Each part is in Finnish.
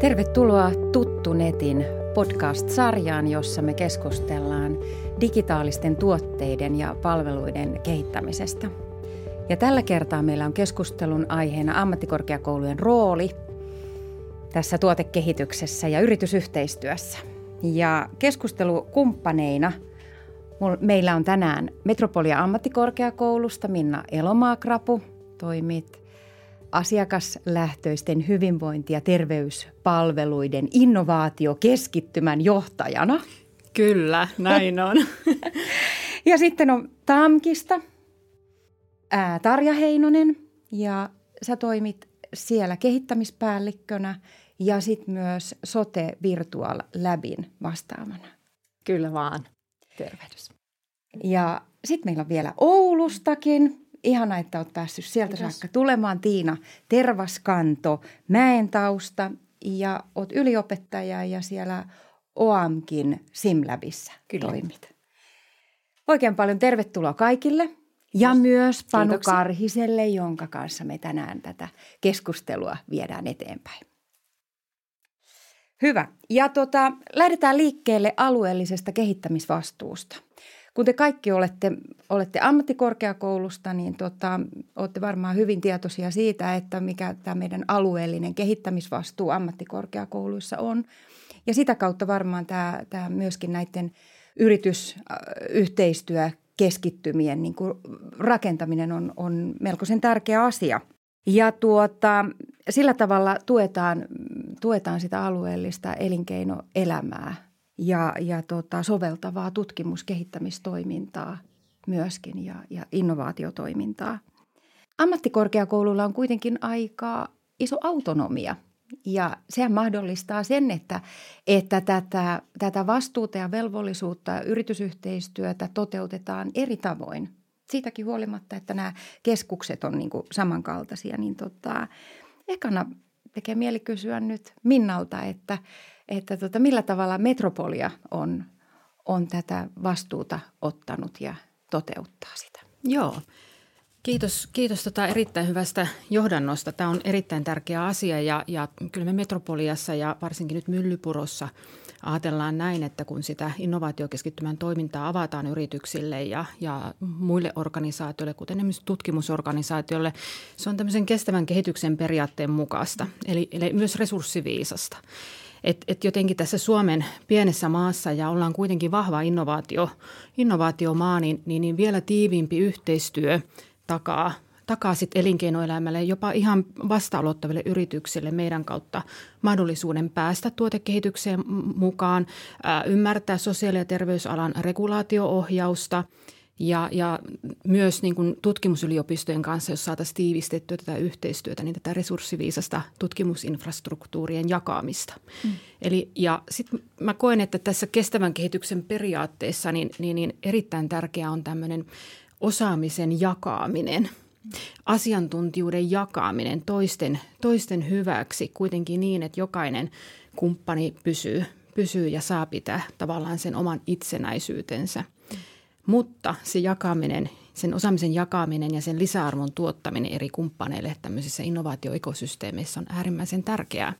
Tervetuloa Tuttu Netin podcast-sarjaan, jossa me keskustellaan digitaalisten tuotteiden ja palveluiden kehittämisestä. Ja tällä kertaa meillä on keskustelun aiheena ammattikorkeakoulujen rooli tässä tuotekehityksessä ja yritysyhteistyössä. Ja keskustelukumppaneina meillä on tänään Metropolia ammattikorkeakoulusta Minna Elomaa-Krapu, toimit asiakaslähtöisten hyvinvointi- ja terveyspalveluiden innovaatiokeskittymän johtajana. Kyllä, näin on. ja sitten on Tamkista ää, Tarja Heinonen ja sä toimit siellä kehittämispäällikkönä ja sitten myös Sote Virtual Labin vastaavana. Kyllä vaan. Tervehdys. Ja sitten meillä on vielä Oulustakin Ihana, että olet päässyt sieltä Kiitos. saakka tulemaan. Tiina Tervaskanto, Mäentausta ja olet yliopettaja ja siellä OAMkin SimLabissa Kyllä. toimit. Oikein paljon tervetuloa kaikille ja Kiitos. myös Panu Kiitoksia. Karhiselle, jonka kanssa me tänään tätä keskustelua viedään eteenpäin. Hyvä. Ja tota, lähdetään liikkeelle alueellisesta kehittämisvastuusta. Kun te kaikki olette, olette ammattikorkeakoulusta, niin tota, olette varmaan hyvin tietoisia siitä, että mikä tämä meidän alueellinen kehittämisvastuu ammattikorkeakouluissa on. Ja sitä kautta varmaan tämä, tämä myöskin näiden yritysyhteistyö keskittymien niin kuin rakentaminen on, on melkoisen tärkeä asia. Ja tuota, sillä tavalla tuetaan, tuetaan sitä alueellista elinkeinoelämää ja, ja tota, soveltavaa tutkimuskehittämistoimintaa myöskin ja, ja innovaatiotoimintaa. Ammattikorkeakoululla on kuitenkin aika iso autonomia ja sehän mahdollistaa sen, että, että tätä, tätä vastuuta ja velvollisuutta ja yritysyhteistyötä toteutetaan eri tavoin. Siitäkin huolimatta, että nämä keskukset on niin samankaltaisia, niin tota, ekana tekee mieli kysyä nyt Minnalta, että – että tota, millä tavalla Metropolia on, on tätä vastuuta ottanut ja toteuttaa sitä. Joo. Kiitos, kiitos tota erittäin hyvästä johdannosta. Tämä on erittäin tärkeä asia ja, ja kyllä me Metropoliassa ja varsinkin nyt Myllypurossa ajatellaan näin, että kun sitä innovaatiokeskittymän toimintaa avataan yrityksille ja, ja muille organisaatioille, kuten esimerkiksi tutkimusorganisaatioille, se on tämmöisen kestävän kehityksen periaatteen mukaista, eli, eli myös resurssiviisasta. Et, et jotenkin tässä Suomen pienessä maassa ja ollaan kuitenkin vahva innovaatio, innovaatiomaa, niin, niin, niin vielä tiiviimpi yhteistyö takaa takaa sit elinkeinoelämälle, jopa ihan vasta-aloittaville yrityksille meidän kautta mahdollisuuden päästä tuotekehitykseen mukaan, ää, ymmärtää sosiaali- ja terveysalan regulaatioohjausta – ja, ja myös niin kuin tutkimusyliopistojen kanssa, jos saataisiin tiivistettyä tätä yhteistyötä, niin tätä resurssiviisasta tutkimusinfrastruktuurien jakamista. Mm. Eli, ja sitten mä koen, että tässä kestävän kehityksen periaatteessa niin, niin, niin erittäin tärkeää on tämmöinen osaamisen jakaminen, asiantuntijuuden jakaminen toisten, toisten hyväksi kuitenkin niin, että jokainen kumppani pysyy, pysyy ja saa pitää tavallaan sen oman itsenäisyytensä – mutta se jakaminen, sen osaamisen jakaminen ja sen lisäarvon tuottaminen eri kumppaneille tämmöisissä innovaatioekosysteemeissä on äärimmäisen tärkeää,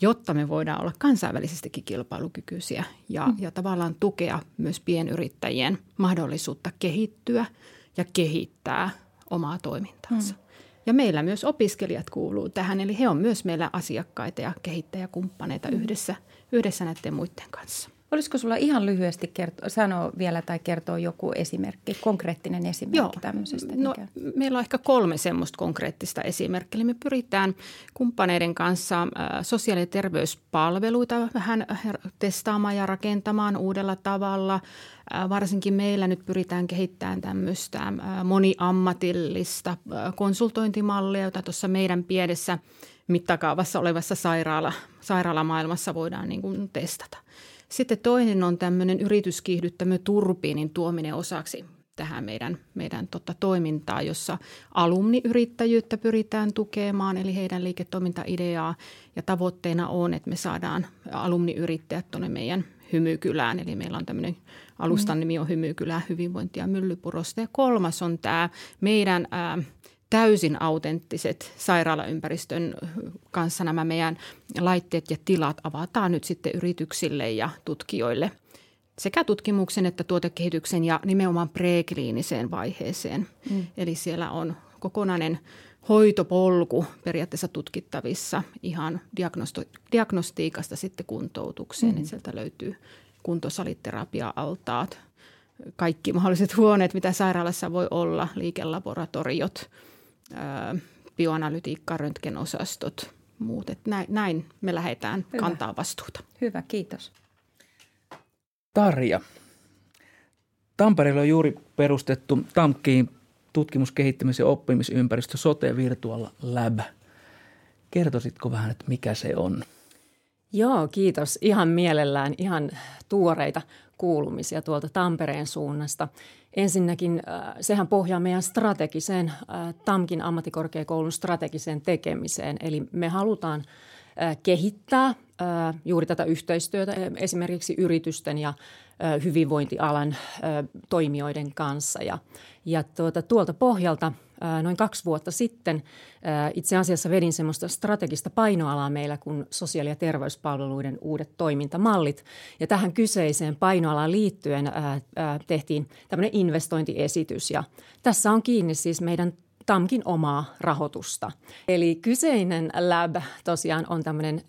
jotta me voidaan olla kansainvälisestikin kilpailukykyisiä ja, mm. ja tavallaan tukea myös pienyrittäjien mahdollisuutta kehittyä ja kehittää omaa toimintaansa. Mm. Ja meillä myös opiskelijat kuuluu tähän, eli he on myös meillä asiakkaita ja kehittäjäkumppaneita mm. yhdessä, yhdessä näiden muiden kanssa. Olisiko sulla ihan lyhyesti kerto, sanoa vielä tai kertoa joku esimerkki, konkreettinen esimerkki Joo. tämmöisestä? No, meillä on ehkä kolme semmoista konkreettista esimerkkiä. Eli me pyritään kumppaneiden kanssa sosiaali- ja terveyspalveluita vähän testaamaan ja rakentamaan uudella tavalla. Varsinkin meillä nyt pyritään kehittämään tämmöistä moniammatillista konsultointimallia, jota tuossa meidän pienessä mittakaavassa olevassa sairaala, sairaalamaailmassa voidaan niin kuin testata – sitten toinen on tämmöinen yrityskiihdyttämö turbiinin tuominen osaksi tähän meidän, meidän tota, toimintaa, jossa alumniyrittäjyyttä pyritään tukemaan, eli heidän liiketoimintaideaa. Ja tavoitteena on, että me saadaan alumniyrittäjät tuonne meidän hymykylään. Eli meillä on tämmöinen alustan nimi on Hymykylä hyvinvointia Myllypurosta. Ja kolmas on tämä meidän ää, täysin autenttiset sairaalaympäristön kanssa nämä meidän laitteet ja tilat avataan nyt sitten yrityksille ja tutkijoille sekä tutkimuksen että tuotekehityksen ja nimenomaan prekliiniseen vaiheeseen. Mm. Eli siellä on kokonainen hoitopolku periaatteessa tutkittavissa ihan diagnostiikasta sitten kuntoutukseen. Mm. Että sieltä löytyy kuntosalitterapia-altaat, kaikki mahdolliset huoneet, mitä sairaalassa voi olla, liikelaboratoriot, bioanalytiikka, röntgenosastot, muut. Että näin, näin me lähdetään Hyvä. kantaa vastuuta. Hyvä, kiitos. Tarja. Tampereella on juuri perustettu TAMKkiin tutkimus-, kehittämis- ja oppimisympäristö Sote Virtual Lab. Kertoisitko vähän, että mikä se on? Joo, kiitos. Ihan mielellään ihan tuoreita kuulumisia tuolta Tampereen suunnasta. Ensinnäkin äh, sehän pohjaa meidän strategiseen, äh, TAMKin ammattikorkeakoulun strategiseen tekemiseen. Eli me halutaan äh, kehittää juuri tätä yhteistyötä esimerkiksi yritysten ja hyvinvointialan toimijoiden kanssa. Ja, ja tuota, tuolta pohjalta noin kaksi vuotta sitten itse asiassa vedin semmoista strategista painoalaa meillä kuin sosiaali- ja terveyspalveluiden uudet toimintamallit. Ja tähän kyseiseen painoalaan liittyen tehtiin tämmöinen investointiesitys ja tässä on kiinni siis meidän TAMKin omaa rahoitusta. Eli kyseinen lab tosiaan on tämmöinen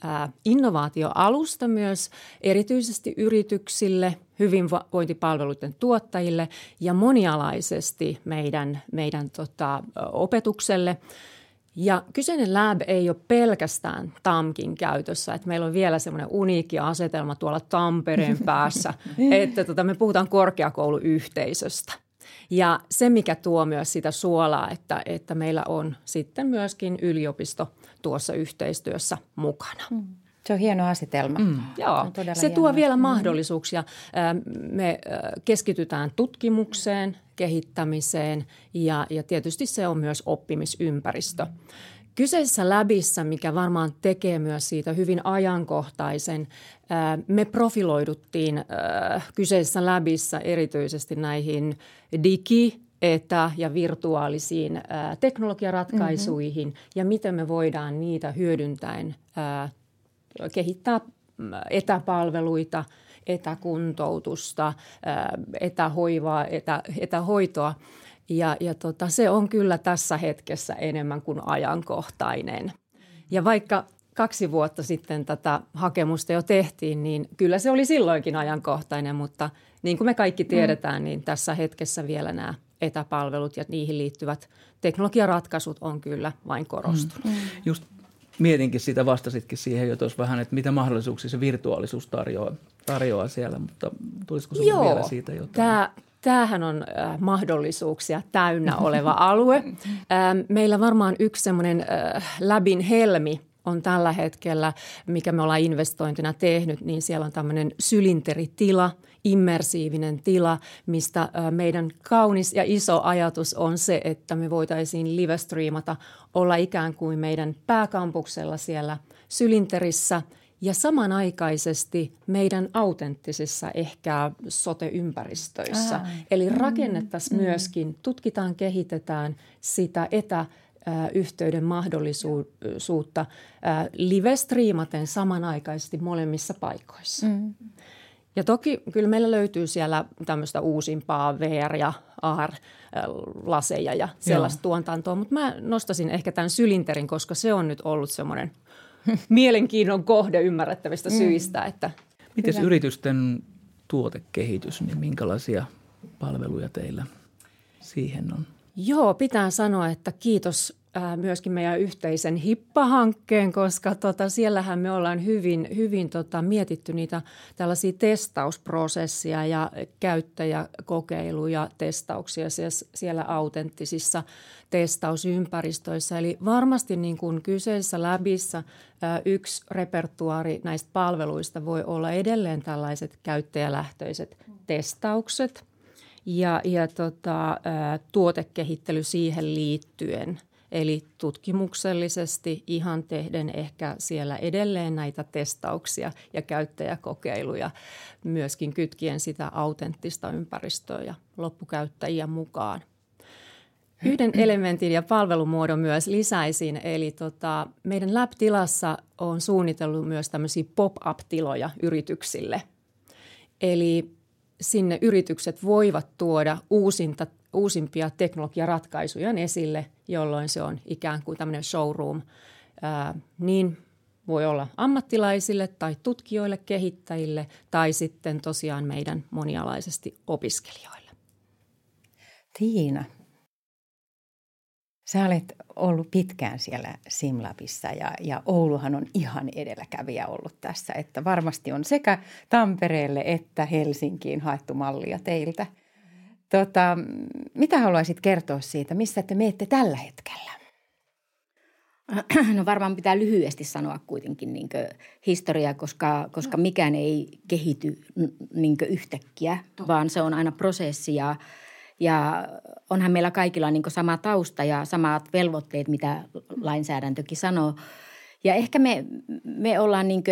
innovaatioalusta myös erityisesti yrityksille, hyvinvointipalveluiden tuottajille ja monialaisesti meidän, meidän tota, opetukselle. Ja kyseinen lab ei ole pelkästään TAMKin käytössä, että meillä on vielä semmoinen uniikki asetelma tuolla Tampereen päässä, että tota, me puhutaan korkeakouluyhteisöstä – ja se, mikä tuo myös sitä suolaa, että, että meillä on sitten myöskin yliopisto tuossa yhteistyössä mukana. Mm. Se on hieno asetelma. Mm. Joo, se tuo hieno. vielä mahdollisuuksia. Me keskitytään tutkimukseen, kehittämiseen ja, ja tietysti se on myös oppimisympäristö. Mm. Kyseisessä läbissä, mikä varmaan tekee myös siitä hyvin ajankohtaisen, me profiloiduttiin kyseisessä läbissä erityisesti näihin digi- etä- ja virtuaalisiin teknologiaratkaisuihin mm-hmm. ja miten me voidaan niitä hyödyntäen kehittää etäpalveluita, etäkuntoutusta, etähoivaa, etä, etähoitoa – ja, ja tota, se on kyllä tässä hetkessä enemmän kuin ajankohtainen. Ja vaikka kaksi vuotta sitten tätä hakemusta jo tehtiin, niin kyllä se oli silloinkin ajankohtainen, mutta niin kuin me kaikki tiedetään, niin tässä hetkessä vielä nämä etäpalvelut ja niihin liittyvät teknologiaratkaisut on kyllä vain korostunut. Mm. Just mietinkin sitä, vastasitkin siihen jo tuossa vähän, että mitä mahdollisuuksia se virtuaalisuus tarjoaa, tarjoaa siellä, mutta tulisiko sinulle vielä siitä jotain? Tämä, Tämähän on äh, mahdollisuuksia täynnä oleva alue. Ähm, meillä varmaan yksi semmoinen äh, läbin helmi on tällä hetkellä, mikä me ollaan investointina tehnyt, niin siellä on tämmöinen sylinteritila, immersiivinen tila, mistä äh, meidän kaunis ja iso ajatus on se, että me voitaisiin live-striimata, olla ikään kuin meidän pääkampuksella siellä sylinterissä – ja samanaikaisesti meidän autenttisissa ehkä sote-ympäristöissä. Ää. Eli mm, rakennettaisiin mm. myöskin, tutkitaan, kehitetään sitä etä yhteyden mahdollisuutta live-striimaten samanaikaisesti molemmissa paikoissa. Mm. Ja toki kyllä meillä löytyy siellä tämmöistä uusimpaa VR- ja AR-laseja ja sellaista Joo. tuontantoa, mutta mä nostasin ehkä tämän sylinterin, koska se on nyt ollut semmoinen – mielenkiinnon kohde ymmärrettävistä mm. syistä. Että Miten yritysten tuotekehitys, niin minkälaisia palveluja teillä siihen on? Joo, pitää sanoa, että kiitos myöskin meidän yhteisen HIPPA-hankkeen, koska tota, siellähän me ollaan hyvin, hyvin tota, mietitty niitä tällaisia testausprosessia ja käyttäjäkokeiluja, testauksia siellä, siellä autenttisissa testausympäristöissä. Eli varmasti niin kuin kyseisessä läbissä yksi repertuaari näistä palveluista voi olla edelleen tällaiset käyttäjälähtöiset testaukset ja, ja tota, tuotekehittely siihen liittyen – Eli tutkimuksellisesti ihan tehden ehkä siellä edelleen näitä testauksia ja käyttäjäkokeiluja, myöskin kytkien sitä autenttista ympäristöä ja loppukäyttäjiä mukaan. Yhden elementin ja palvelumuodon myös lisäisin, eli tota, meidän Lab-tilassa on suunnitellut myös tämmöisiä pop-up-tiloja yrityksille. Eli sinne yritykset voivat tuoda uusinta, uusimpia teknologiaratkaisuja esille, jolloin se on ikään kuin tämmöinen showroom. Ää, niin voi olla ammattilaisille tai tutkijoille, kehittäjille tai sitten tosiaan meidän monialaisesti opiskelijoille. Tiina, Sä olet ollut pitkään siellä Simlabissa ja, ja Ouluhan on ihan edelläkävijä ollut tässä, että varmasti on sekä Tampereelle että Helsinkiin haettu mallia teiltä. Tota, mitä haluaisit kertoa siitä, missä te menette tällä hetkellä? No varmaan pitää lyhyesti sanoa kuitenkin niin historia, koska, koska no. mikään ei kehity niin yhtäkkiä, vaan se on aina prosessi ja – ja onhan meillä kaikilla niin sama tausta ja samat velvoitteet, mitä lainsäädäntökin sanoo. Ja ehkä me, me ollaan niin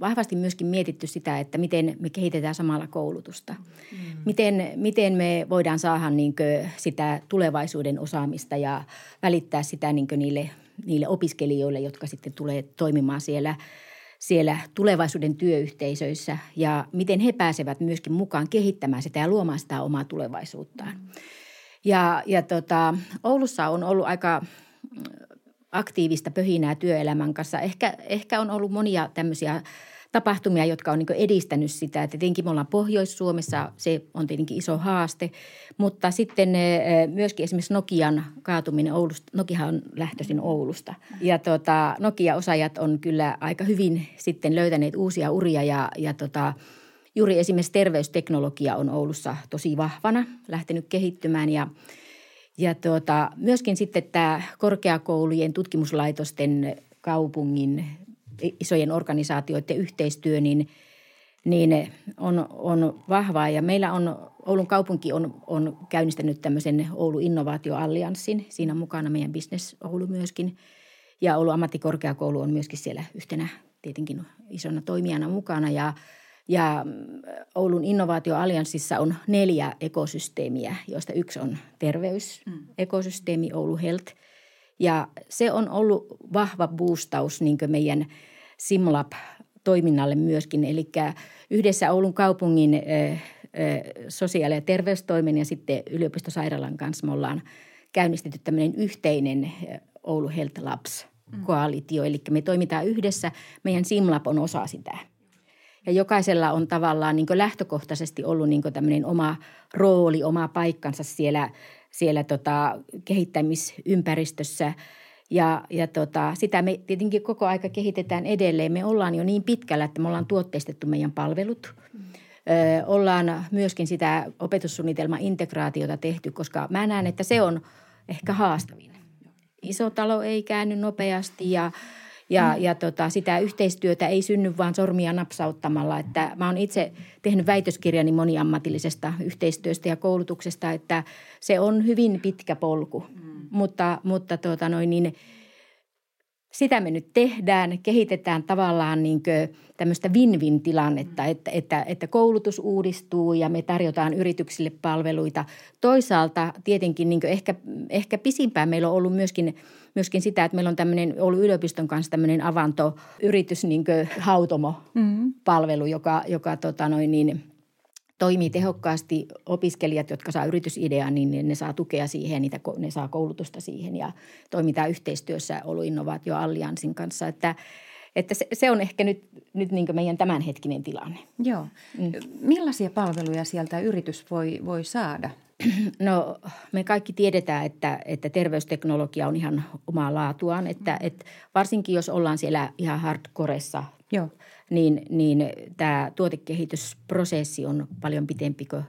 vahvasti myöskin mietitty sitä, että miten me kehitetään samalla koulutusta. Mm. Miten, miten me voidaan saada niin sitä tulevaisuuden osaamista ja välittää sitä niin niille, niille opiskelijoille, jotka sitten tulee toimimaan siellä – siellä tulevaisuuden työyhteisöissä ja miten he pääsevät myöskin mukaan kehittämään sitä ja luomaan sitä omaa tulevaisuuttaan. Ja, ja tota, Oulussa on ollut aika aktiivista pöhinää työelämän kanssa. Ehkä, ehkä on ollut monia tämmöisiä tapahtumia, jotka on niin edistänyt sitä. Että tietenkin me ollaan Pohjois-Suomessa, se on tietenkin iso haaste, mutta sitten eh, myöskin esimerkiksi Nokian kaatuminen Oulusta, Nokiahan on lähtöisin Oulusta. Ja tota, Nokia-osaajat on kyllä aika hyvin sitten löytäneet uusia uria ja, ja tota, juuri esimerkiksi terveysteknologia on Oulussa tosi vahvana, lähtenyt kehittymään ja ja tuota, myöskin sitten tämä korkeakoulujen, tutkimuslaitosten, kaupungin isojen organisaatioiden yhteistyö, niin, niin on, on vahvaa. Ja meillä on, Oulun kaupunki on, on käynnistänyt tämmöisen Oulu Innovaatioallianssin. Siinä on mukana meidän Business Oulu myöskin. Ja Oulu ammattikorkeakoulu on myöskin siellä yhtenä tietenkin isona toimijana mukana. Ja, ja Oulun innovaatioallianssissa on neljä ekosysteemiä, joista yksi on terveysekosysteemi, Oulu Health – ja se on ollut vahva boostaus niin meidän Simlab-toiminnalle myöskin. Eli yhdessä Oulun kaupungin sosiaali- ja terveystoimen ja sitten yliopistosairaalan kanssa me ollaan käynnistetty tämmöinen yhteinen Oulu Health Labs-koalitio. Eli me toimitaan yhdessä, meidän Simlab on osa sitä. Ja jokaisella on tavallaan niin lähtökohtaisesti ollut niin tämmöinen oma rooli, oma paikkansa siellä – siellä tota, kehittämisympäristössä. Ja, ja tota, sitä me tietenkin koko aika kehitetään edelleen. Me ollaan jo niin pitkällä, että me ollaan tuotteistettu meidän palvelut. Ö, ollaan myöskin sitä opetussuunnitelma-integraatiota tehty, koska mä näen, että se on ehkä haastavin. Iso talo ei käänny nopeasti ja – ja, mm. ja tota, sitä yhteistyötä ei synny vaan sormia napsauttamalla. Että mä oon itse tehnyt väitöskirjani moniammatillisesta yhteistyöstä ja koulutuksesta, että se on hyvin pitkä polku. Mm. Mutta, mutta tota noin niin, sitä me nyt tehdään, kehitetään tavallaan niin tämmöistä win-win-tilannetta, mm. että, että, että koulutus uudistuu ja me tarjotaan yrityksille palveluita. Toisaalta tietenkin niin ehkä, ehkä pisimpään meillä on ollut myöskin, myöskin sitä, että meillä on tämmöinen ollut yliopiston kanssa tämmöinen avantoyritys, niin hautomo-palvelu, mm. joka, joka tota noin niin – toimii tehokkaasti. Opiskelijat, jotka saa yritysidean, niin ne saa tukea siihen, niitä, ne saa koulutusta siihen ja toimitaan yhteistyössä Olu Innovaatio Allianssin kanssa, että että se, se on ehkä nyt, nyt niin meidän tämänhetkinen tilanne. Joo. Mm. Millaisia palveluja sieltä yritys voi, voi saada? No me kaikki tiedetään, että, että terveysteknologia on ihan omaa laatuaan. Että, mm. että varsinkin jos ollaan siellä ihan hardcoressa Joo niin, niin tämä tuotekehitysprosessi on paljon pitempi kuin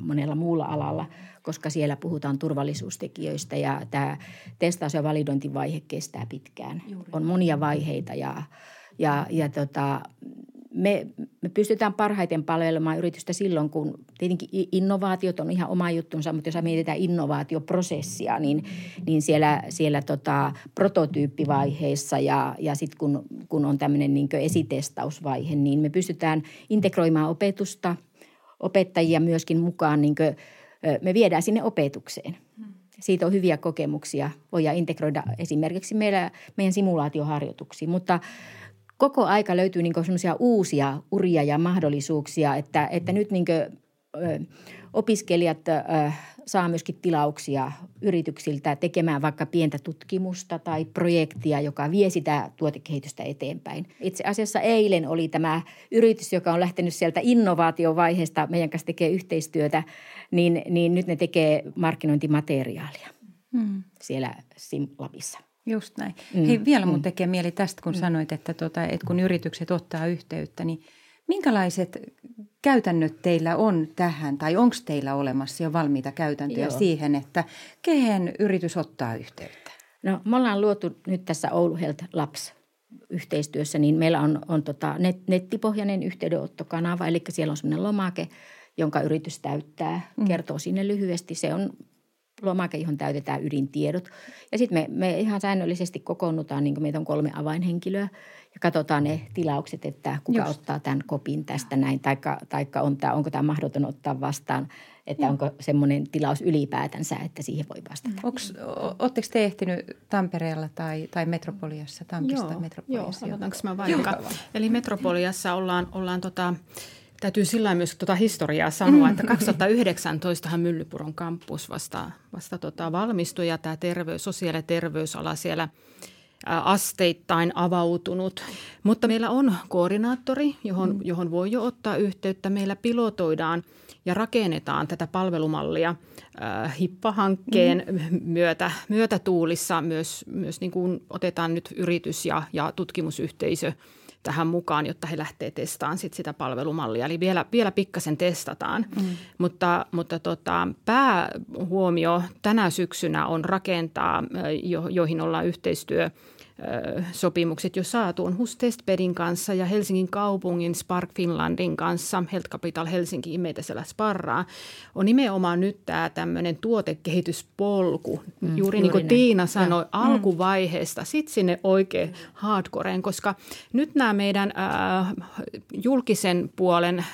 monella muulla alalla, koska siellä puhutaan turvallisuustekijöistä ja tämä testaus- ja validointivaihe kestää pitkään. Juuri. On monia vaiheita ja, ja, ja tota, me, me pystytään parhaiten palvelemaan yritystä silloin, kun tietenkin innovaatiot on ihan oma juttunsa, mutta jos mietitään innovaatioprosessia, niin, niin siellä, siellä tota, prototyyppivaiheessa ja, ja sitten kun, kun on tämmöinen niin esitestausvaihe, niin me pystytään integroimaan opetusta, opettajia myöskin mukaan, niin kuin, me viedään sinne opetukseen. siitä on hyviä kokemuksia. Voidaan integroida esimerkiksi meillä, meidän simulaatioharjoituksiin, mutta koko aika löytyy niin semmoisia uusia uria ja mahdollisuuksia, että, että nyt niin kuin, ö, opiskelijat ö, saa myöskin tilauksia yrityksiltä tekemään vaikka pientä tutkimusta tai projektia, joka vie sitä tuotekehitystä eteenpäin. Itse asiassa eilen oli tämä yritys, joka on lähtenyt sieltä innovaatiovaiheesta, meidän kanssa tekee yhteistyötä, niin, niin nyt ne tekee markkinointimateriaalia hmm. siellä SimLabissa. Just näin. Mm. Hei, vielä mun mm. tekee mieli tästä, kun mm. sanoit, että, tota, että kun yritykset ottaa yhteyttä, niin minkälaiset käytännöt teillä on tähän, tai onko teillä olemassa jo valmiita käytäntöjä Joo. siihen, että kehen yritys ottaa yhteyttä? No me ollaan luotu nyt tässä Oulu Health Labs yhteistyössä, niin meillä on, on tota net, nettipohjainen yhteydenottokanava, eli siellä on sellainen lomake, jonka yritys täyttää, mm. kertoo sinne lyhyesti. Se on lomake, johon täytetään ydintiedot. Ja sitten me, me ihan säännöllisesti kokoonnutaan, niin kuin meitä on kolme avainhenkilöä, ja katsotaan ne tilaukset, että kuka Just. ottaa tämän kopin tästä näin, taikka, taikka on tämä, onko tämä mahdoton ottaa vastaan, että Joo. onko semmoinen tilaus ylipäätänsä, että siihen voi vastata. Oletteko te ehtinyt Tampereella tai, tai Metropoliassa, Tampista joo, Metropoliassa? Joo, mä vaikka? Eli Metropoliassa ollaan, ollaan tota, Täytyy sillä myös tuota historiaa sanoa, että 2019 Myllypuron kampus vasta, vasta tota valmistui ja tämä terveys, sosiaali- ja terveysala siellä asteittain avautunut. Mutta meillä on koordinaattori, johon, mm. johon voi jo ottaa yhteyttä. Meillä pilotoidaan ja rakennetaan tätä palvelumallia äh, HIPPA-hankkeen mm. myötä, myötätuulissa. Myös, myös niin kuin otetaan nyt yritys ja, ja tutkimusyhteisö – tähän mukaan, jotta he lähtee testaamaan sit sitä palvelumallia. Eli vielä, vielä pikkasen testataan, mm. mutta, mutta tota, päähuomio tänä syksynä on rakentaa, jo, joihin ollaan yhteistyö – sopimukset jo saatu on Hustestbedin kanssa ja Helsingin kaupungin Spark Finlandin kanssa, Health Capital Helsinki meitä siellä sparraa, on nimenomaan nyt tämä tämmöinen tuotekehityspolku, mm, juuri niin kuin ne. Tiina sanoi, ja. Mm. alkuvaiheesta, sitten sinne oikein hardcoreen, koska nyt nämä meidän äh, julkisen puolen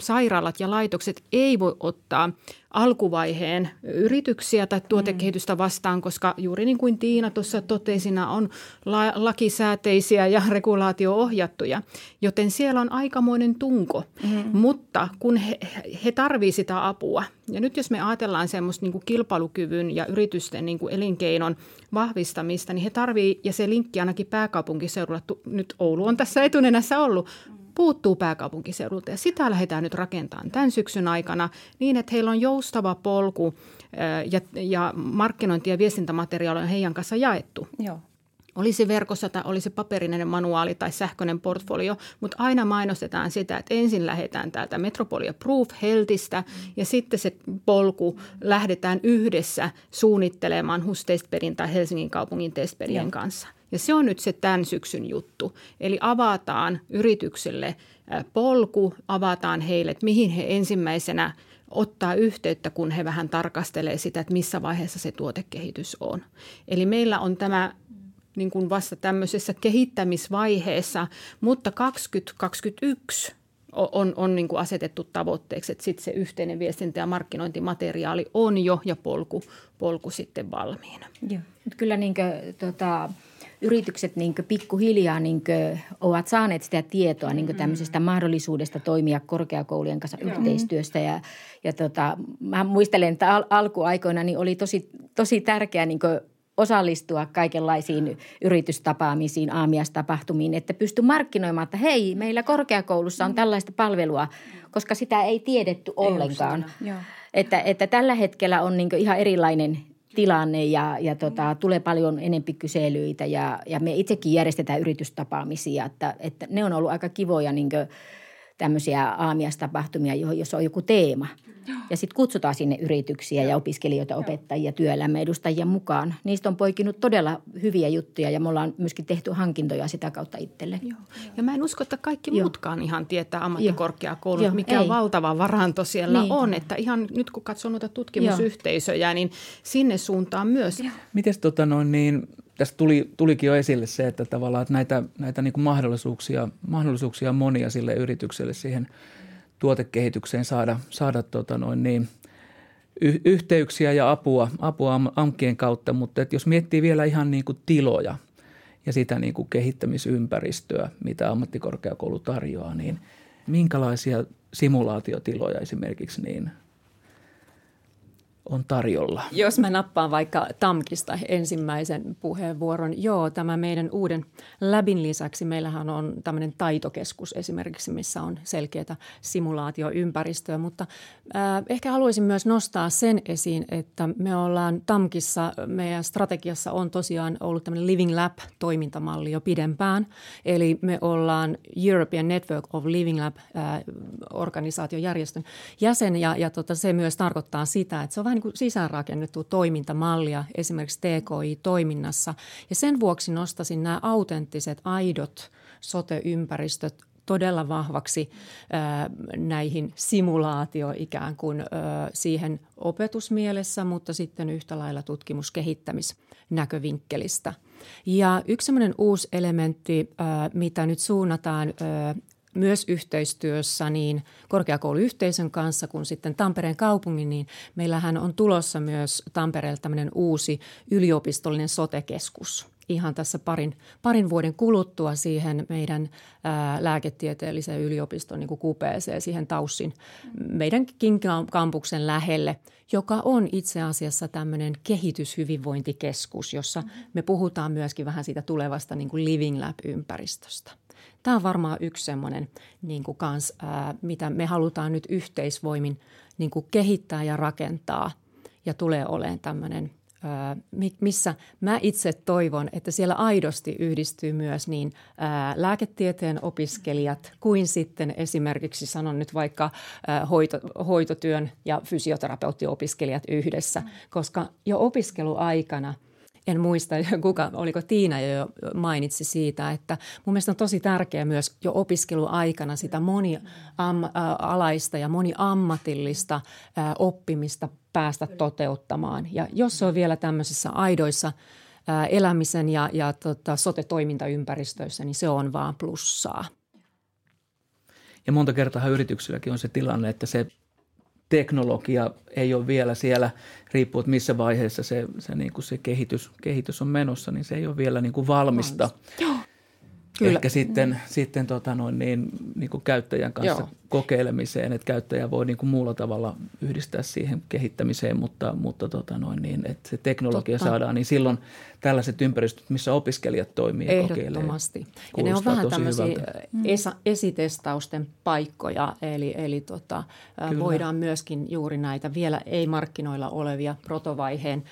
sairaalat ja laitokset ei voi ottaa – alkuvaiheen yrityksiä tai tuotekehitystä vastaan, koska juuri niin kuin Tiina tuossa totesi, on la- lakisääteisiä ja regulaatio-ohjattuja, joten siellä on aikamoinen tunko. Mm-hmm. Mutta kun he, he tarvitsevat sitä apua, ja nyt jos me ajatellaan semmoista niin kilpailukyvyn ja yritysten niin kuin elinkeinon vahvistamista, niin he tarvitsevat, ja se linkki ainakin pääkaupunkiseudulla, nyt Oulu on tässä etunenässä ollut, puuttuu pääkaupunkiseudulta ja sitä lähdetään nyt rakentamaan tämän syksyn aikana niin, että heillä on joustava polku ja, ja markkinointi- ja viestintämateriaali on heidän kanssa jaettu. Joo. Olisi verkossa tai olisi paperinen manuaali tai sähköinen portfolio, mutta aina mainostetaan sitä, että ensin lähdetään täältä Metropolia Proof Healthistä ja sitten se polku lähdetään yhdessä suunnittelemaan HUS Testperin tai Helsingin kaupungin Testperien kanssa. Ja se on nyt se tämän syksyn juttu. Eli avataan yritykselle polku, avataan heille, että mihin he ensimmäisenä ottaa yhteyttä, kun he vähän tarkastelee sitä, että missä vaiheessa se tuotekehitys on. Eli meillä on tämä niin kuin vasta tämmöisessä kehittämisvaiheessa, mutta 2021 on, on niin kuin asetettu tavoitteeksi, että sitten se yhteinen viestintä- ja markkinointimateriaali on jo ja polku, polku sitten valmiina. Joo. Kyllä niin kuin, tota, yritykset niin pikkuhiljaa niin ovat saaneet sitä tietoa niin tämmöisestä mahdollisuudesta toimia korkeakoulujen kanssa Joo. yhteistyöstä. Ja, ja tota, mä muistelen, että al- alkuaikoina niin oli tosi, tosi tärkeää niin osallistua kaikenlaisiin yritystapaamisiin, aamiastapahtumiin, että pysty markkinoimaan, että hei, meillä korkeakoulussa on tällaista palvelua, koska sitä ei tiedetty ollenkaan. Että, että tällä hetkellä on niin ihan erilainen tilanne ja, ja tota, tulee paljon enempi kyselyitä ja, ja me itsekin järjestetään yritystapaamisia, että, että ne on ollut aika kivoja niin tämmöisiä aamiastapahtumia, joissa on joku teema – ja sitten kutsutaan sinne yrityksiä ja opiskelijoita, opettajia, työelämäedustajia mukaan. Niistä on poikinut todella hyviä juttuja ja me ollaan myöskin tehty hankintoja sitä kautta itselle. Joo. Ja mä en usko, että kaikki Joo. muutkaan ihan tietää ammattikorkeakoulut, Joo. mikä Ei. valtava varanto siellä niin. on. Että ihan nyt kun katsoo noita tutkimusyhteisöjä, Joo. niin sinne suuntaan myös. Miten tota noin niin, tässä tuli, tulikin jo esille se, että tavallaan että näitä, näitä niin kuin mahdollisuuksia, mahdollisuuksia monia sille yritykselle siihen – tuotekehitykseen saada, saada tota noin niin, y- yhteyksiä ja apua, apua AMKien kautta, mutta että jos miettii vielä ihan niin kuin tiloja ja sitä niin kuin kehittämisympäristöä, mitä ammattikorkeakoulu tarjoaa, niin minkälaisia simulaatiotiloja esimerkiksi niin – on tarjolla? Jos mä nappaan vaikka Tamkista ensimmäisen puheenvuoron. Joo, tämä meidän uuden läbin lisäksi meillähän on tämmöinen taitokeskus esimerkiksi, missä on selkeää simulaatioympäristöä, mutta äh, ehkä haluaisin myös nostaa sen esiin, että me ollaan Tamkissa, meidän strategiassa on tosiaan ollut tämmöinen Living Lab-toimintamalli jo pidempään. Eli me ollaan European Network of Living Lab äh, organisaatiojärjestön jäsen ja, ja tota, se myös tarkoittaa sitä, että se on vähän niin sisäänrakennettua toimintamallia esimerkiksi TKI-toiminnassa. Ja sen vuoksi nostasin nämä autenttiset, aidot sote-ympäristöt todella vahvaksi ää, näihin simulaatio ikään kuin ää, siihen opetusmielessä, mutta sitten yhtä lailla tutkimuskehittämisnäkövinkkelistä. Ja yksi uusi elementti, mitä nyt suunnataan myös yhteistyössä niin korkeakouluyhteisön kanssa kuin sitten Tampereen kaupungin, niin meillähän on tulossa myös Tampereelle tämmöinen uusi yliopistollinen sotekeskus ihan tässä parin, parin vuoden kuluttua siihen meidän ää, lääketieteelliseen yliopiston niin kupeeseen, siihen Taussin meidän kampuksen lähelle, joka on itse asiassa tämmöinen kehityshyvinvointikeskus, jossa me puhutaan myöskin vähän siitä tulevasta niin kuin Living Lab-ympäristöstä. Tämä on varmaan yksi semmoinen, niin kuin kans, ää, mitä me halutaan nyt yhteisvoimin niin kuin kehittää ja rakentaa. Ja tulee olemaan tämmöinen ää, missä mä itse toivon, että siellä aidosti yhdistyy myös niin ää, lääketieteen opiskelijat kuin sitten esimerkiksi sanon nyt vaikka ää, hoito, hoitotyön ja fysioterapeuttiopiskelijat yhdessä, koska jo opiskeluaikana – en muista, kuka, oliko Tiina jo mainitsi siitä, että mun mielestä on tosi tärkeää myös jo opiskeluaikana sitä monialaista ja moniammatillista oppimista päästä toteuttamaan. Ja jos se on vielä tämmöisissä aidoissa elämisen ja, ja tota, sote-toimintaympäristöissä, niin se on vaan plussaa. Ja monta kertaa yrityksilläkin on se tilanne, että se teknologia ei ole vielä siellä, riippuu, että missä vaiheessa se, se, niin kuin se kehitys, kehitys on menossa, niin se ei ole vielä niin kuin valmista. Joo. Kyllä. Ehkä sitten, mm. sitten tota noin niin, niin kuin käyttäjän kanssa Joo. Kokeilemiseen, että käyttäjä voi niin kuin muulla tavalla yhdistää siihen kehittämiseen, mutta, mutta tota noin niin, että se teknologia Totta. saadaan, niin silloin tällaiset ympäristöt, missä opiskelijat toimii ja Ehdottomasti. Ja ne on vähän tämmöisiä esa, esitestausten paikkoja, eli, eli tota, voidaan myöskin juuri näitä vielä ei-markkinoilla olevia protovaiheen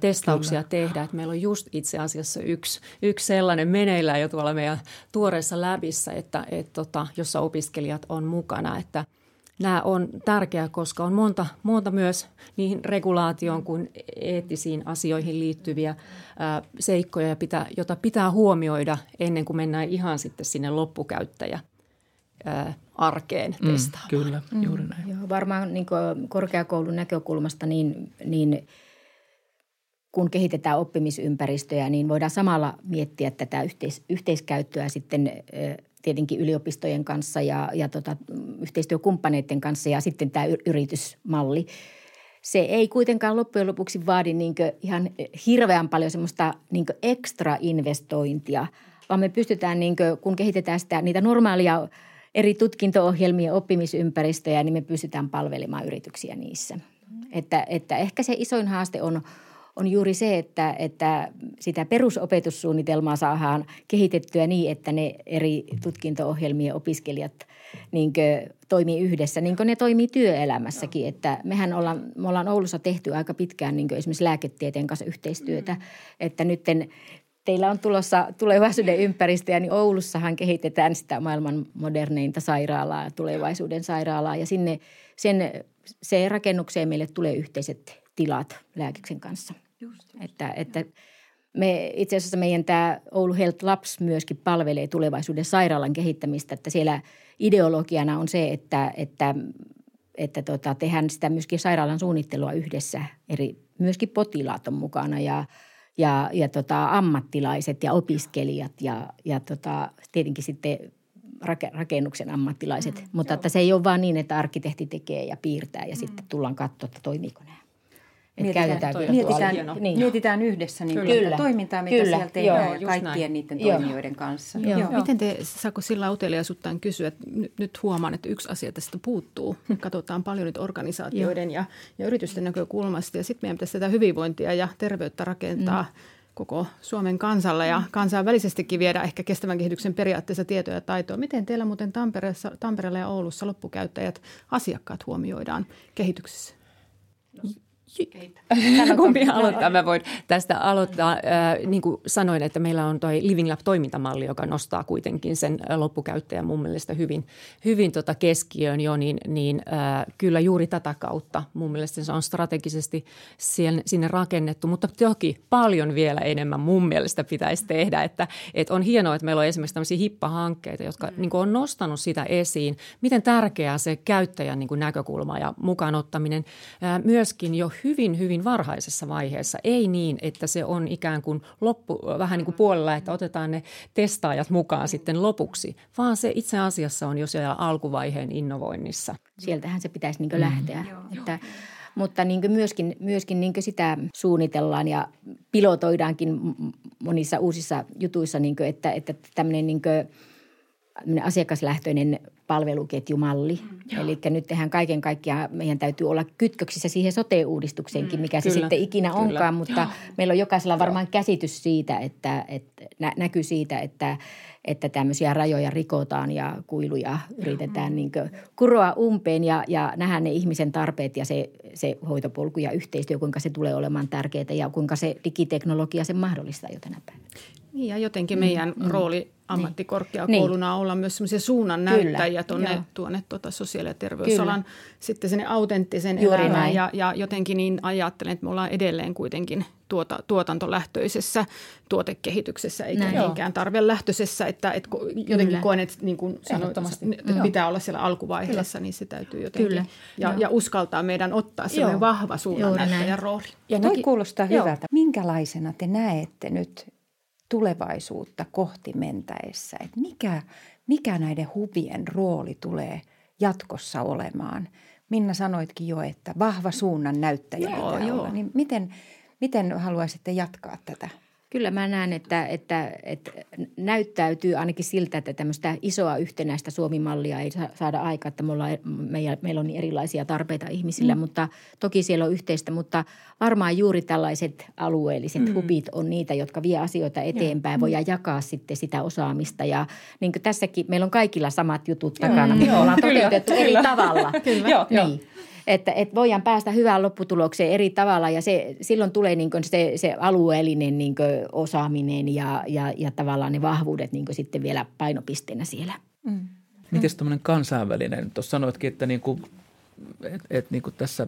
testauksia Kyllä. tehdä. Että meillä on just itse asiassa yksi, yksi sellainen meneillään jo tuolla meidän tuoreessa läbissä, että, et, tota, jossa opiskelijat on mukana, että – Nämä on tärkeää, koska on monta, monta myös niihin regulaatioon kuin eettisiin asioihin liittyviä ää, seikkoja, ja pitää, jota pitää huomioida ennen kuin mennään ihan sitten sinne loppukäyttäjä ää, arkeen mm, testaamaan. Kyllä, mm. juuri näin. Mm, joo, varmaan niin korkeakoulun näkökulmasta niin, niin kun kehitetään oppimisympäristöjä, niin voidaan samalla miettiä tätä yhteis, yhteiskäyttöä sitten tietenkin yliopistojen kanssa ja, ja tota, yhteistyökumppaneiden kanssa ja sitten tämä yritysmalli. Se ei kuitenkaan loppujen lopuksi vaadi niin ihan hirveän paljon semmoista niin ekstra investointia, vaan me pystytään, niin kun kehitetään sitä, niitä normaalia eri tutkinto-ohjelmia, oppimisympäristöjä, niin me pystytään palvelemaan yrityksiä niissä. Että, että ehkä se isoin haaste on – on juuri se, että, että sitä perusopetussuunnitelmaa saadaan kehitettyä niin, että ne eri tutkinto-ohjelmien opiskelijat niin toimii yhdessä, niin kuin ne toimii työelämässäkin. Että mehän ollaan, me ollaan Oulussa tehty aika pitkään niin esimerkiksi lääketieteen kanssa yhteistyötä, mm. että nytten teillä on tulossa tulevaisuuden ympäristöjä, niin Oulussahan kehitetään sitä maailman moderneinta sairaalaa, tulevaisuuden sairaalaa ja sinne sen, se rakennukseen meille tulee yhteiset tilat lääkiksen kanssa. Just, just. Että, että me, itse asiassa meidän tämä Oulu Health Labs myöskin palvelee tulevaisuuden sairaalan kehittämistä, että siellä ideologiana on se, että, että, että tota, tehdään sitä myöskin sairaalan suunnittelua yhdessä. Eri, myöskin potilaat on mukana ja, ja, ja tota, ammattilaiset ja opiskelijat ja, ja tota, tietenkin sitten rakennuksen ammattilaiset. Mm, Mutta että se ei ole vaan niin, että arkkitehti tekee ja piirtää ja mm. sitten tullaan katsoa, että toimiiko nämä. Mietitään, käytetään mietitään, niin. mietitään yhdessä niin Kyllä. Sitä toimintaa, mitä Kyllä, siellä tehdään joo, ja kaikkien näin. niiden Joo. toimijoiden kanssa. Joo. Joo. Miten te, saako sillä uteliaisuuttaan kysyä, että nyt, nyt huomaan, että yksi asia tästä puuttuu. Katsotaan paljon nyt organisaatioiden ja, ja yritysten näkökulmasta ja sitten meidän pitäisi tätä hyvinvointia ja terveyttä rakentaa mm. koko Suomen kansalla ja kansainvälisestikin viedä ehkä kestävän kehityksen periaatteessa tietoja ja taitoa. Miten teillä muuten Tampereella, Tampereella ja Oulussa loppukäyttäjät, asiakkaat huomioidaan kehityksessä? Kumpi aloittaa? Mä voin tästä aloittaa. Äh, niin kuin sanoin, että meillä on toi Living Lab-toimintamalli, joka nostaa kuitenkin sen äh, loppukäyttäjän mun mielestä hyvin, hyvin tota keskiöön jo, niin, niin äh, kyllä juuri tätä kautta mun mielestä se on strategisesti siellä, sinne rakennettu, mutta toki paljon vielä enemmän mun mielestä pitäisi tehdä, että, että on hienoa, että meillä on esimerkiksi tämmöisiä hippahankkeita, jotka mm. niin kuin on nostanut sitä esiin, miten tärkeää se käyttäjän niin kuin näkökulma ja mukaan ottaminen äh, myöskin jo hyvin, hyvin varhaisessa vaiheessa. Ei niin, että se on ikään kuin loppu, vähän niin kuin puolella, että otetaan ne testaajat mukaan sitten lopuksi, vaan se itse asiassa on jo siellä alkuvaiheen innovoinnissa. Sieltähän se pitäisi niin lähteä. Että, mutta niin myöskin, myöskin niin sitä suunnitellaan ja pilotoidaankin monissa uusissa jutuissa, niin kuin, että, että tämmöinen niin asiakaslähtöinen palveluketjumalli. Mm, Eli nyt tehdään kaiken kaikkiaan, meidän täytyy olla kytköksissä siihen sote-uudistukseenkin, mikä kyllä, se sitten ikinä kyllä. onkaan, mutta meillä on jokaisella varmaan käsitys siitä, että, että nä- näkyy siitä, että, että tämmöisiä rajoja rikotaan ja kuiluja yritetään niin kuroa umpeen ja, ja nähdään ne ihmisen tarpeet ja se, se hoitopolku ja yhteistyö, kuinka se tulee olemaan tärkeää ja kuinka se digiteknologia sen mahdollistaa jo tänä päivänä. Niin ja jotenkin meidän mm, rooli ammattikorkeakouluna niin. olla myös semmoisia suunnan näyttäjiä tuonne, joo. tuonne tuota sosiaali- ja terveysalan Kyllä. sitten sinne autenttisen elämään. Ja, ja jotenkin niin ajattelen, että me ollaan edelleen kuitenkin tuota, tuotantolähtöisessä tuotekehityksessä eikä Näin. niinkään tarvelähtöisessä. Että, että jotenkin Kyllä. koen, että, niin kuin sanoit, että Joo. pitää olla siellä alkuvaiheessa, niin se täytyy jotenkin. Kyllä. Ja, Joo. ja uskaltaa meidän ottaa semmoinen vahva suunnannäyttäjän rooli. Ja Toi kuulostaa Joo. hyvältä. Minkälaisena te näette nyt tulevaisuutta kohti mentäessä? Et mikä, mikä näiden hubien rooli tulee jatkossa olemaan? Minna sanoitkin jo, että vahva suunnan näyttäjä Joo, pitää joo. olla. Niin miten, miten haluaisitte jatkaa tätä? Kyllä mä näen, että, että, että näyttäytyy ainakin siltä, että tämmöistä isoa yhtenäistä Suomi-mallia ei sa- saada aikaa, että me ollaan, meillä, meillä on niin erilaisia tarpeita ihmisillä, mm. mutta toki siellä on yhteistä, mutta varmaan juuri tällaiset alueelliset mm. hubit on niitä, jotka vie asioita eteenpäin, mm. voidaan jakaa sitten sitä osaamista ja niin kuin tässäkin meillä on kaikilla samat jutut takana, mutta me ollaan Kyllä, toteutettu eri kyllä. tavalla. Kyllä, joo, joo. Niin. Että, että voidaan päästä hyvään lopputulokseen eri tavalla ja se, silloin tulee niin se, se alueellinen niin osaaminen ja, ja, ja tavallaan ne vahvuudet niin sitten vielä painopisteenä siellä. Mm. Miten tämmöinen kansainvälinen, tuossa sanoitkin, että niinku, et, et niinku tässä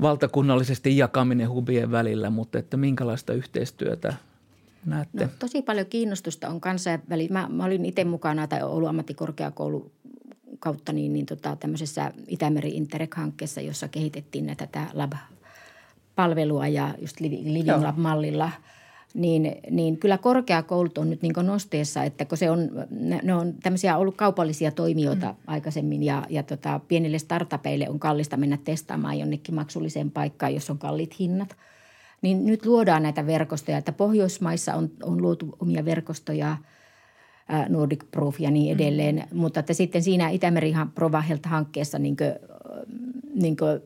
valtakunnallisesti jakaminen hubien välillä, mutta että minkälaista yhteistyötä näette? No, tosi paljon kiinnostusta on kansainvälistä. Mä, mä olin itse mukana tai Oulun ammattikorkeakoulu kautta niin, niin tota, tämmöisessä Itämeri Interreg-hankkeessa, jossa kehitettiin näitä tätä lab-palvelua ja just Living Joo. Lab-mallilla. Niin, niin kyllä korkeakoulut on nyt niin nosteessa, että kun se on, ne, on tämmöisiä ollut kaupallisia toimijoita mm. aikaisemmin ja, ja tota, pienille startupeille on kallista mennä testaamaan jonnekin maksulliseen paikkaan, jos on kalliit hinnat. Niin nyt luodaan näitä verkostoja, että Pohjoismaissa on, on luotu omia verkostoja – Nordic Proof ja niin edelleen. Mm. Mutta että sitten siinä Itämeri Provahelta-hankkeessa niin kuin, niin kuin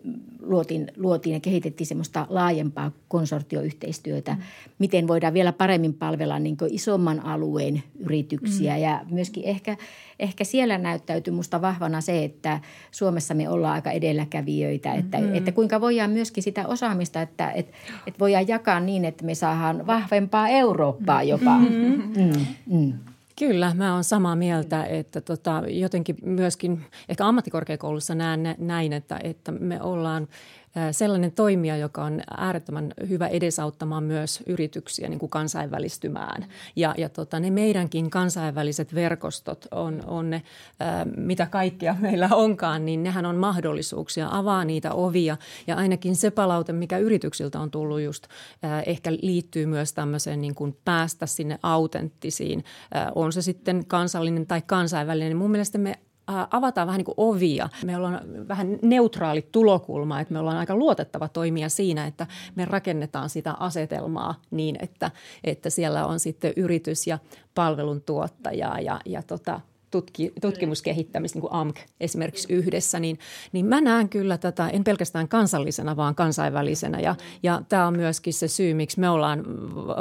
luotiin, luotiin ja kehitettiin semmoista laajempaa konsortioyhteistyötä, mm. miten voidaan vielä paremmin palvella niin isomman alueen yrityksiä. Mm. Ja myöskin ehkä, ehkä siellä näyttäytyy musta vahvana se, että Suomessa me ollaan aika edelläkävijöitä, että, mm. että kuinka voidaan myöskin sitä osaamista, että, että, että voidaan jakaa niin, että me saadaan vahvempaa Eurooppaa jopa. Mm. Mm. Mm. Kyllä, mä oon samaa mieltä, että tota, jotenkin myöskin ehkä ammattikorkeakoulussa näen näin, että, että me ollaan sellainen toimija, joka on äärettömän hyvä edesauttamaan myös yrityksiä niin kuin kansainvälistymään. Ja, ja tota, ne meidänkin kansainväliset verkostot on, on ne, mitä kaikkea meillä onkaan, niin nehän on mahdollisuuksia, avaa niitä ovia. Ja ainakin se palaute, mikä yrityksiltä on tullut just, ehkä liittyy myös tämmöiseen niin kuin päästä sinne autenttisiin, on se sitten kansallinen tai kansainvälinen. Mun mielestä me avataan vähän niin kuin ovia. Me ollaan vähän neutraali tulokulma, että me ollaan aika luotettava toimija siinä, että me rakennetaan sitä asetelmaa niin, että, että siellä on sitten yritys ja palveluntuottaja ja, ja tota, tutki, tutkimuskehittämistä, niin kuin AMK esimerkiksi yhdessä, niin, niin mä näen kyllä tätä en pelkästään kansallisena, vaan kansainvälisenä. Ja, ja tämä on myöskin se syy, miksi me ollaan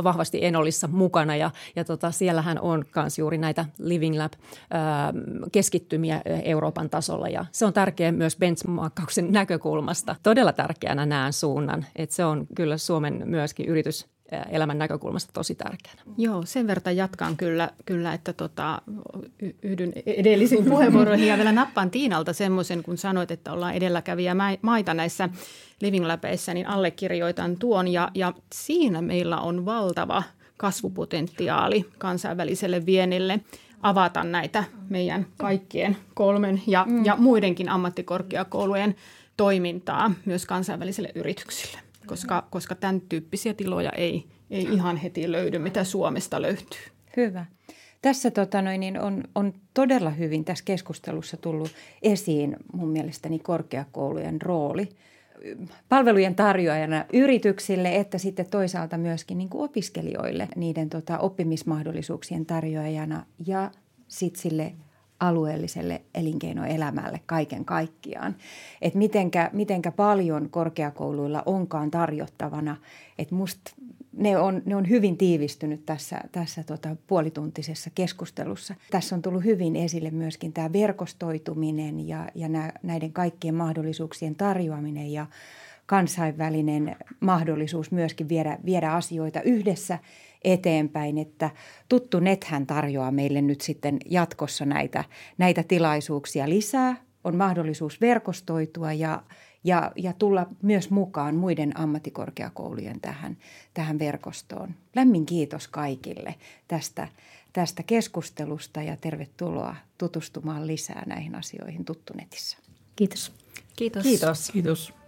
vahvasti Enolissa mukana. Ja, ja tota, siellähän on myös juuri näitä Living Lab-keskittymiä Euroopan tasolla. Ja se on tärkeää myös benchmarkkauksen näkökulmasta. Todella tärkeänä näen suunnan, että se on kyllä Suomen myöskin yritys elämän näkökulmasta tosi tärkeänä. Joo, sen verran jatkan kyllä, kyllä että tota, yhdyn edellisiin puheenvuoroihin ja vielä nappaan Tiinalta semmoisen, kun sanoit, että ollaan edelläkävijä maita näissä Living Labissa, niin allekirjoitan tuon ja, ja siinä meillä on valtava kasvupotentiaali kansainväliselle vienille avata näitä meidän kaikkien kolmen ja, mm. ja muidenkin ammattikorkeakoulujen toimintaa myös kansainvälisille yrityksille koska, koska tämän tyyppisiä tiloja ei, ei ihan heti löydy, mitä Suomesta löytyy. Hyvä. Tässä tota noin, niin on, on todella hyvin tässä keskustelussa tullut esiin mun mielestäni korkeakoulujen rooli palvelujen tarjoajana yrityksille, että sitten toisaalta myöskin niin opiskelijoille niiden tota, oppimismahdollisuuksien tarjoajana ja sitten sille alueelliselle elinkeinoelämälle kaiken kaikkiaan. Että mitenkä, mitenkä paljon korkeakouluilla onkaan tarjottavana. Että musta ne on, ne on hyvin tiivistynyt tässä, tässä tota puolituntisessa keskustelussa. Tässä on tullut hyvin esille myöskin tämä verkostoituminen ja, ja nä, näiden kaikkien mahdollisuuksien tarjoaminen ja kansainvälinen mahdollisuus myöskin viedä, viedä asioita yhdessä – eteenpäin, että tuttu nethän tarjoaa meille nyt sitten jatkossa näitä, näitä tilaisuuksia lisää. On mahdollisuus verkostoitua ja, ja, ja tulla myös mukaan muiden ammattikorkeakoulujen tähän, tähän verkostoon. Lämmin kiitos kaikille tästä, tästä keskustelusta ja tervetuloa tutustumaan lisää näihin asioihin Tuttunetissä. Kiitos. Kiitos. Kiitos. Kiitos.